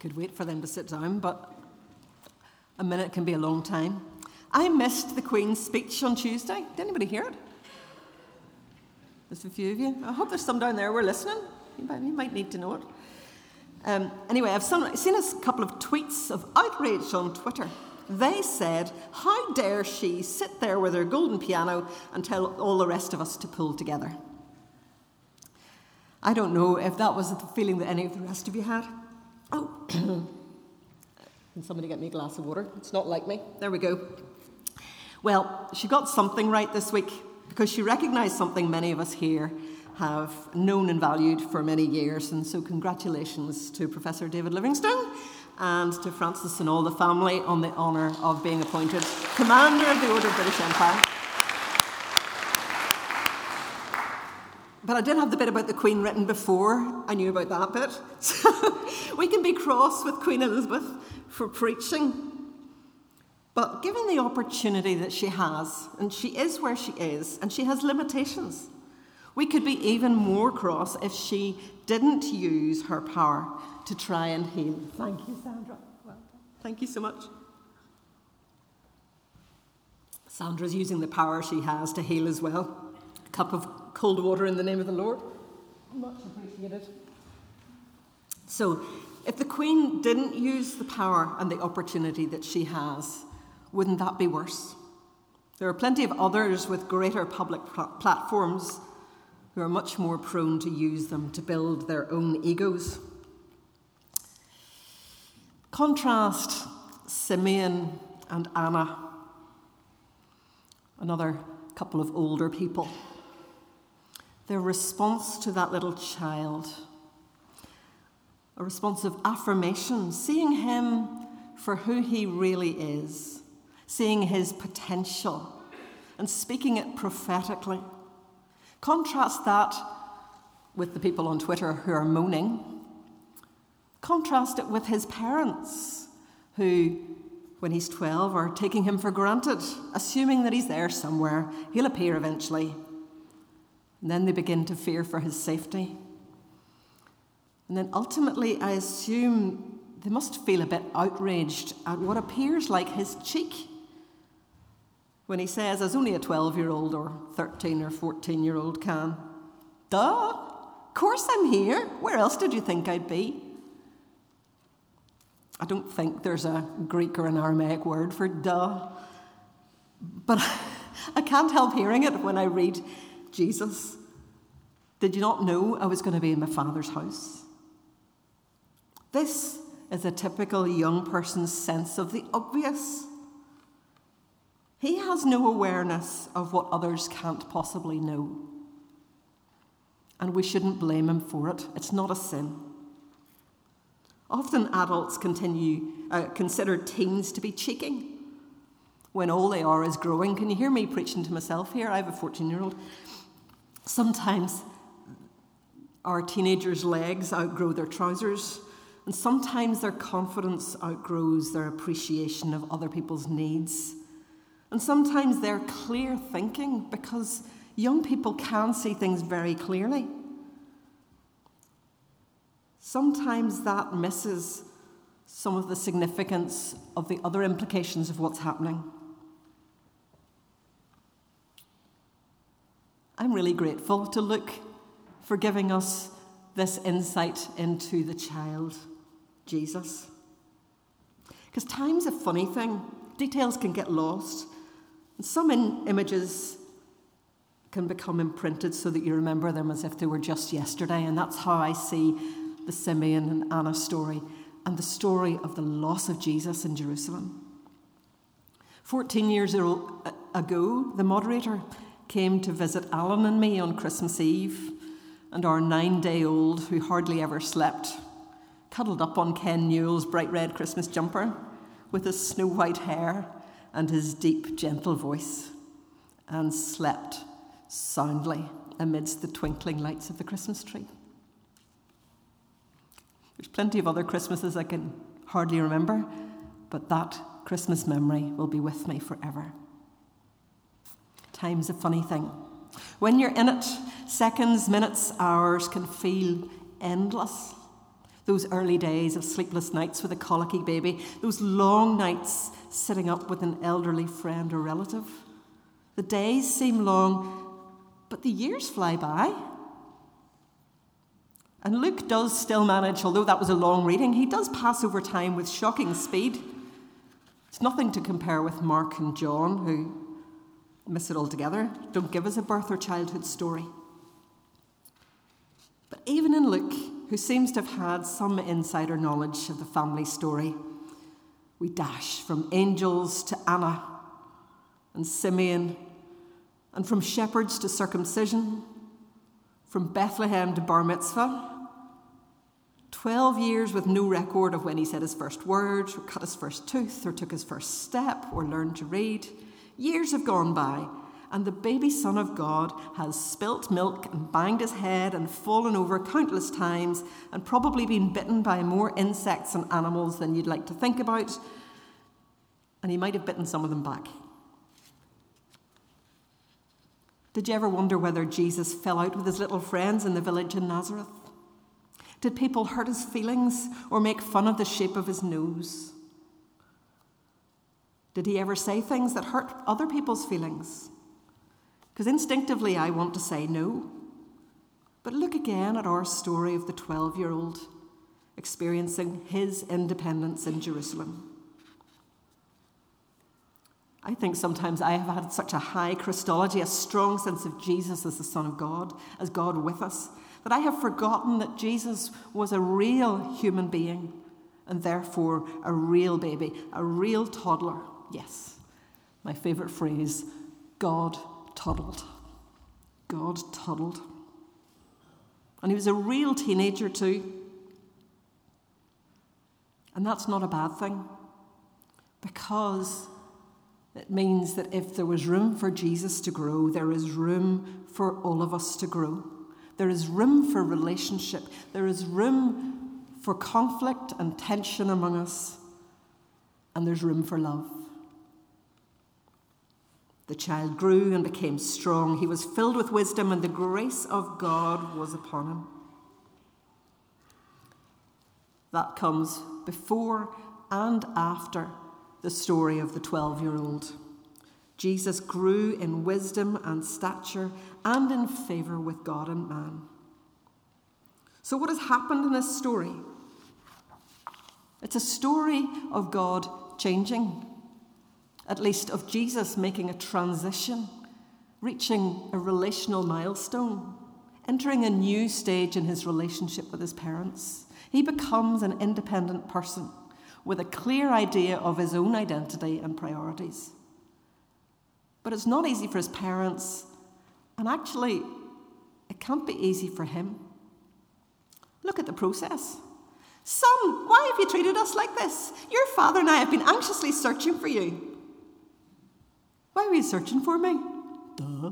could wait for them to sit down, but a minute can be a long time. I missed the Queen's speech on Tuesday. Did anybody hear it? There's a few of you. I hope there's some down there who are listening. You might, need to know it. Um, anyway, I've seen a couple of tweets of outrage on Twitter. They said, How dare she sit there with her golden piano and tell all the rest of us to pull together? I don't know if that was the feeling that any of the rest of you had. Oh, can somebody get me a glass of water? It's not like me. There we go. Well, she got something right this week because she recognised something many of us here have known and valued for many years. And so, congratulations to Professor David Livingstone and to Francis and all the family on the honour of being appointed Commander of the Order of the British Empire. But I did have the bit about the Queen written before I knew about that bit. So we can be cross with Queen Elizabeth for preaching. But given the opportunity that she has, and she is where she is, and she has limitations, we could be even more cross if she didn't use her power to try and heal. Thank you, Sandra. Well Thank you so much. Sandra's using the power she has to heal as well. A cup of cold water in the name of the Lord. Much appreciated. So, if the Queen didn't use the power and the opportunity that she has, wouldn't that be worse? There are plenty of others with greater public platforms who are much more prone to use them to build their own egos. Contrast Simeon and Anna, another couple of older people. Their response to that little child, a response of affirmation, seeing him for who he really is, seeing his potential, and speaking it prophetically. Contrast that with the people on Twitter who are moaning. Contrast it with his parents who, when he's 12, are taking him for granted, assuming that he's there somewhere. He'll appear eventually. And then they begin to fear for his safety. And then ultimately, I assume they must feel a bit outraged at what appears like his cheek when he says, as only a 12 year old or 13 or 14 year old can, Duh, of course I'm here. Where else did you think I'd be? I don't think there's a Greek or an Aramaic word for duh, but I can't help hearing it when I read Jesus. Did you not know I was going to be in my Father's house? This is a typical young person's sense of the obvious. He has no awareness of what others can't possibly know. And we shouldn't blame him for it. It's not a sin. Often adults continue, uh, consider teens to be cheeking when all they are is growing. Can you hear me preaching to myself here? I have a 14 year old. Sometimes our teenagers' legs outgrow their trousers, and sometimes their confidence outgrows their appreciation of other people's needs. And sometimes they're clear thinking because young people can see things very clearly. Sometimes that misses some of the significance of the other implications of what's happening. I'm really grateful to Luke for giving us this insight into the child, Jesus. Because time's a funny thing, details can get lost. And some in- images can become imprinted so that you remember them as if they were just yesterday. And that's how I see the Simeon and Anna story and the story of the loss of Jesus in Jerusalem. 14 years ago, the moderator came to visit Alan and me on Christmas Eve, and our nine day old, who hardly ever slept, cuddled up on Ken Newell's bright red Christmas jumper with his snow white hair and his deep, gentle voice, and slept soundly amidst the twinkling lights of the Christmas tree. There's plenty of other Christmases I can hardly remember, but that Christmas memory will be with me forever. Time's a funny thing. When you're in it, seconds, minutes, hours can feel endless. Those early days of sleepless nights with a colicky baby, those long nights sitting up with an elderly friend or relative. The days seem long, but the years fly by. And Luke does still manage, although that was a long reading, he does pass over time with shocking speed. It's nothing to compare with Mark and John, who miss it altogether, don't give us a birth or childhood story. But even in Luke, who seems to have had some insider knowledge of the family story, we dash from angels to Anna and Simeon, and from shepherds to circumcision, from Bethlehem to bar mitzvah. Twelve years with no record of when he said his first words, or cut his first tooth, or took his first step, or learned to read. Years have gone by, and the baby Son of God has spilt milk and banged his head and fallen over countless times and probably been bitten by more insects and animals than you'd like to think about, and he might have bitten some of them back. Did you ever wonder whether Jesus fell out with his little friends in the village in Nazareth? Did people hurt his feelings or make fun of the shape of his nose? Did he ever say things that hurt other people's feelings? Because instinctively I want to say no. But look again at our story of the 12 year old experiencing his independence in Jerusalem. I think sometimes I have had such a high Christology, a strong sense of Jesus as the Son of God, as God with us, that I have forgotten that Jesus was a real human being and therefore a real baby, a real toddler Yes, my favourite phrase God toddled. God toddled. And he was a real teenager too. And that's not a bad thing because it means that if there was room for Jesus to grow, there is room for all of us to grow. There is room for relationship. There is room for conflict and tension among us. And there's room for love. The child grew and became strong. He was filled with wisdom, and the grace of God was upon him. That comes before and after the story of the 12 year old. Jesus grew in wisdom and stature and in favour with God and man. So, what has happened in this story? It's a story of God changing at least of Jesus making a transition, reaching a relational milestone, entering a new stage in his relationship with his parents. He becomes an independent person with a clear idea of his own identity and priorities. But it's not easy for his parents, and actually, it can't be easy for him. Look at the process. Son, why have you treated us like this? Your father and I have been anxiously searching for you. Why were you searching for me? Duh.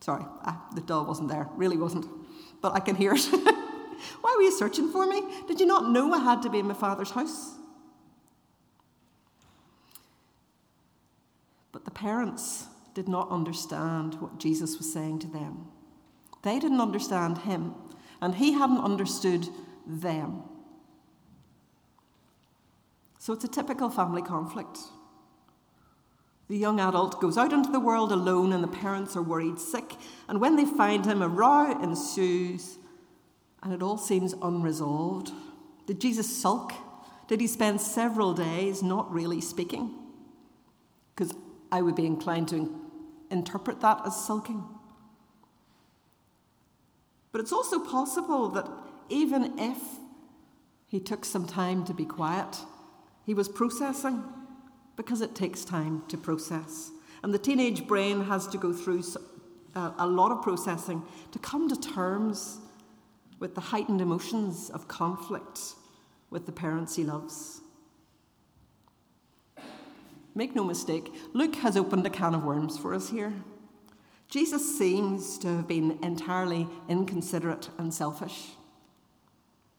Sorry, ah, the duh wasn't there. Really wasn't. But I can hear it. Why were you searching for me? Did you not know I had to be in my father's house? But the parents did not understand what Jesus was saying to them. They didn't understand him, and he hadn't understood them. So it's a typical family conflict. The young adult goes out into the world alone, and the parents are worried sick. And when they find him, a row ensues, and it all seems unresolved. Did Jesus sulk? Did he spend several days not really speaking? Because I would be inclined to interpret that as sulking. But it's also possible that even if he took some time to be quiet, he was processing because it takes time to process. And the teenage brain has to go through uh, a lot of processing to come to terms with the heightened emotions of conflict with the parents he loves. Make no mistake, Luke has opened a can of worms for us here. Jesus seems to have been entirely inconsiderate and selfish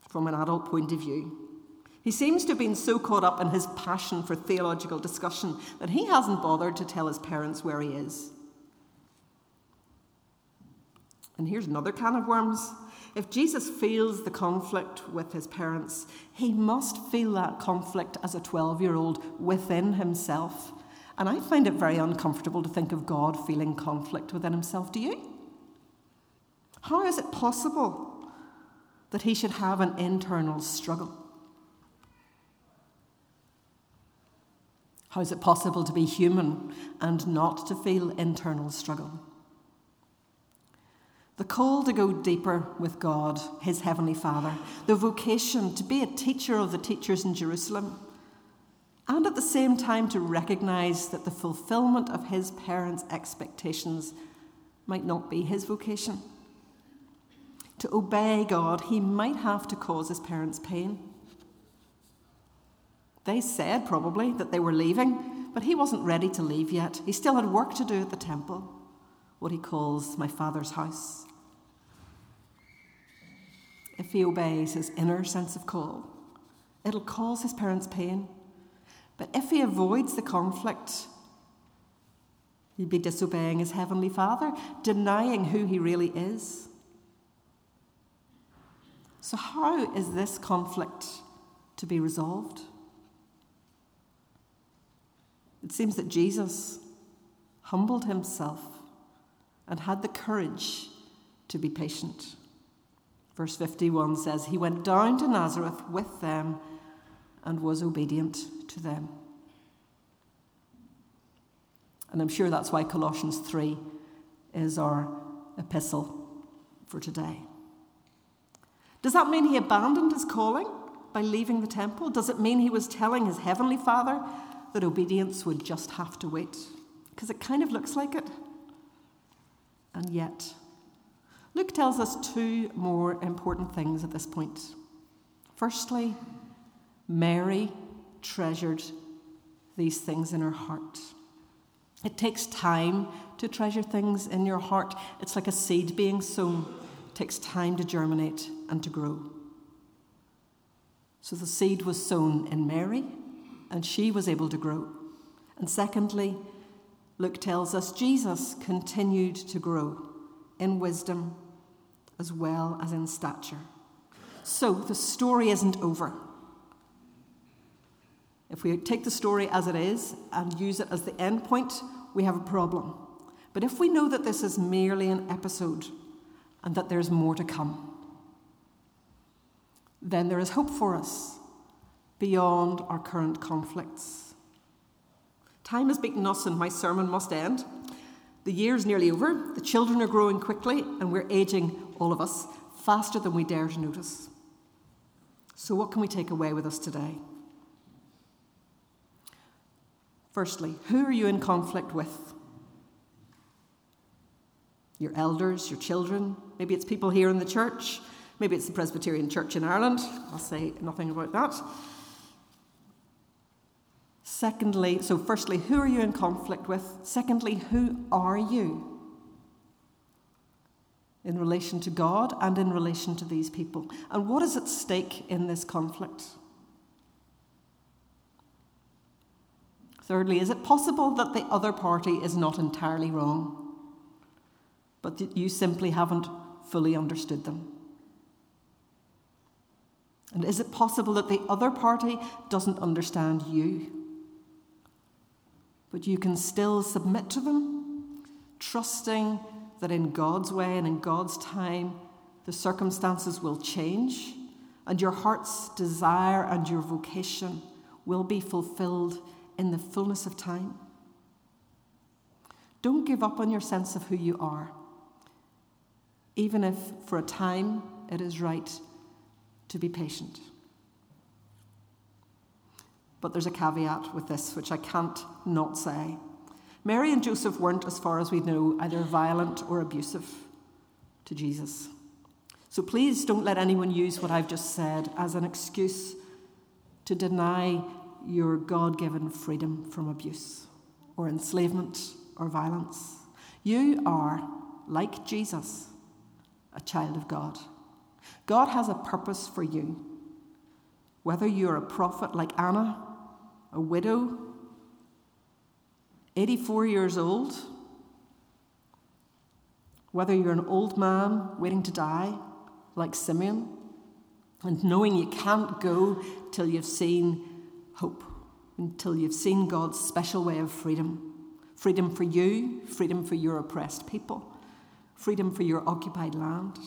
from an adult point of view. He seems to have been so caught up in his passion for theological discussion that he hasn't bothered to tell his parents where he is. And here's another can of worms. If Jesus feels the conflict with his parents, he must feel that conflict as a 12 year old within himself. And I find it very uncomfortable to think of God feeling conflict within himself. Do you? How is it possible that he should have an internal struggle? How is it possible to be human and not to feel internal struggle? The call to go deeper with God, his Heavenly Father, the vocation to be a teacher of the teachers in Jerusalem, and at the same time to recognize that the fulfillment of his parents' expectations might not be his vocation. To obey God, he might have to cause his parents pain. They said probably that they were leaving, but he wasn't ready to leave yet. He still had work to do at the temple, what he calls my father's house if he obeys his inner sense of call. It'll cause his parents pain. But if he avoids the conflict, he'd be disobeying his heavenly Father, denying who he really is. So, how is this conflict to be resolved? It seems that Jesus humbled himself and had the courage to be patient. Verse 51 says, He went down to Nazareth with them and was obedient to them. And I'm sure that's why Colossians 3 is our epistle for today. Does that mean he abandoned his calling by leaving the temple? Does it mean he was telling his heavenly father that obedience would just have to wait? Because it kind of looks like it. And yet, Luke tells us two more important things at this point. Firstly, Mary treasured these things in her heart. It takes time to treasure things in your heart. It's like a seed being sown, it takes time to germinate and to grow. So the seed was sown in Mary, and she was able to grow. And secondly, Luke tells us Jesus continued to grow in wisdom as well as in stature. So the story isn't over. If we take the story as it is and use it as the end point, we have a problem. But if we know that this is merely an episode and that there's more to come, then there is hope for us beyond our current conflicts. Time has beaten us, and my sermon must end. The year's nearly over, the children are growing quickly, and we're aging, all of us, faster than we dare to notice. So, what can we take away with us today? Firstly, who are you in conflict with? Your elders, your children, maybe it's people here in the church, maybe it's the Presbyterian Church in Ireland. I'll say nothing about that. Secondly, so firstly, who are you in conflict with? Secondly, who are you in relation to God and in relation to these people? And what is at stake in this conflict? Thirdly, is it possible that the other party is not entirely wrong, but that you simply haven't fully understood them? And is it possible that the other party doesn't understand you? But you can still submit to them, trusting that in God's way and in God's time, the circumstances will change and your heart's desire and your vocation will be fulfilled in the fullness of time. Don't give up on your sense of who you are, even if for a time it is right to be patient. But there's a caveat with this, which I can't not say. Mary and Joseph weren't, as far as we know, either violent or abusive to Jesus. So please don't let anyone use what I've just said as an excuse to deny your God given freedom from abuse or enslavement or violence. You are, like Jesus, a child of God. God has a purpose for you. Whether you're a prophet like Anna a widow, 84 years old, whether you're an old man waiting to die, like Simeon, and knowing you can't go till you've seen hope, until you've seen God's special way of freedom freedom for you, freedom for your oppressed people, freedom for your occupied land.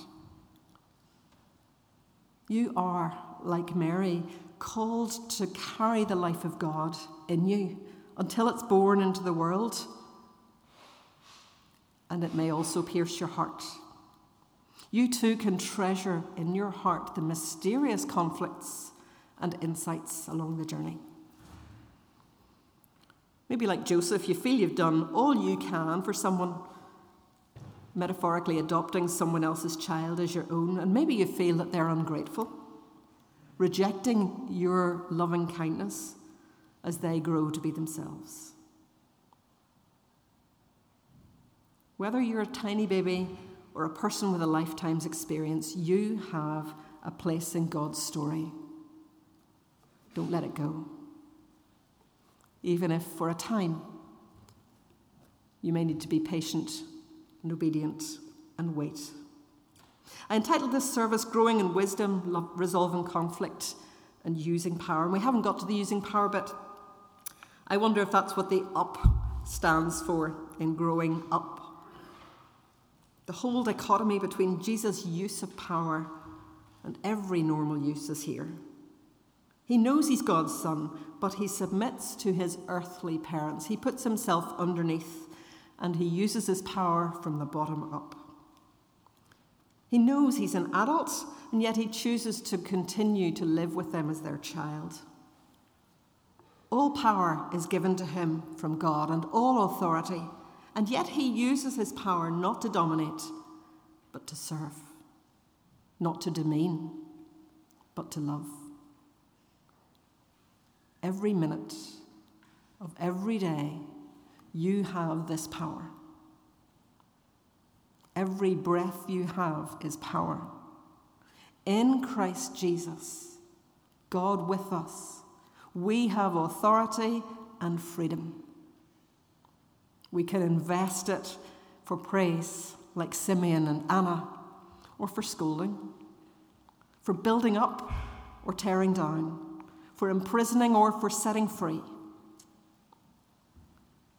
You are, like Mary, called to carry the life of God in you until it's born into the world. And it may also pierce your heart. You too can treasure in your heart the mysterious conflicts and insights along the journey. Maybe like Joseph, you feel you've done all you can for someone, metaphorically adopting someone else's child as your own, and maybe you feel that they're ungrateful, rejecting your loving kindness as they grow to be themselves. Whether you're a tiny baby or a person with a lifetime's experience, you have a place in God's story. Don't let it go. Even if for a time you may need to be patient and obedient and wait. I entitled this service Growing in Wisdom, Resolving Conflict, and Using Power. And we haven't got to the using power bit. I wonder if that's what the up stands for in growing up. The whole dichotomy between Jesus' use of power and every normal use is here. He knows he's God's son, but he submits to his earthly parents. He puts himself underneath and he uses his power from the bottom up. He knows he's an adult, and yet he chooses to continue to live with them as their child. All power is given to him from God and all authority, and yet he uses his power not to dominate, but to serve, not to demean, but to love. Every minute of every day, you have this power. Every breath you have is power. In Christ Jesus, God with us, we have authority and freedom. We can invest it for praise, like Simeon and Anna, or for scolding, for building up or tearing down, for imprisoning or for setting free.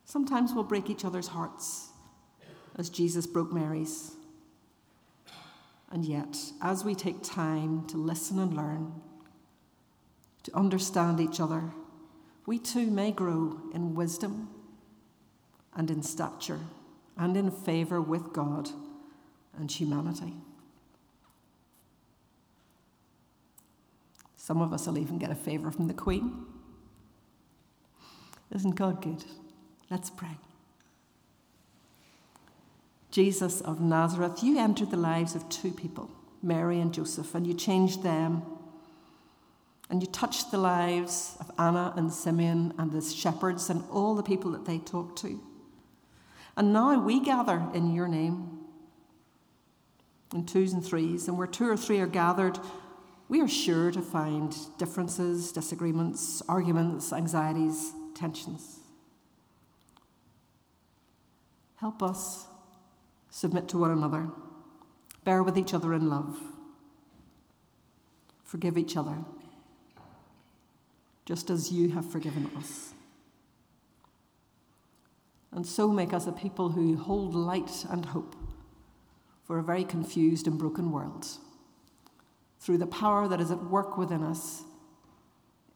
Sometimes we'll break each other's hearts, as Jesus broke Mary's. And yet, as we take time to listen and learn, to understand each other, we too may grow in wisdom and in stature and in favour with God and humanity. Some of us will even get a favour from the Queen. Isn't God good? Let's pray. Jesus of Nazareth, you entered the lives of two people, Mary and Joseph, and you changed them and you touched the lives of Anna and Simeon and the shepherds and all the people that they talked to. And now we gather in your name in twos and threes, and where two or three are gathered, we are sure to find differences, disagreements, arguments, anxieties, tensions. Help us submit to one another, bear with each other in love, forgive each other just as you have forgiven us. And so make us a people who hold light and hope for a very confused and broken world through the power that is at work within us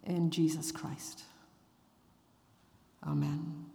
in Jesus Christ. Amen.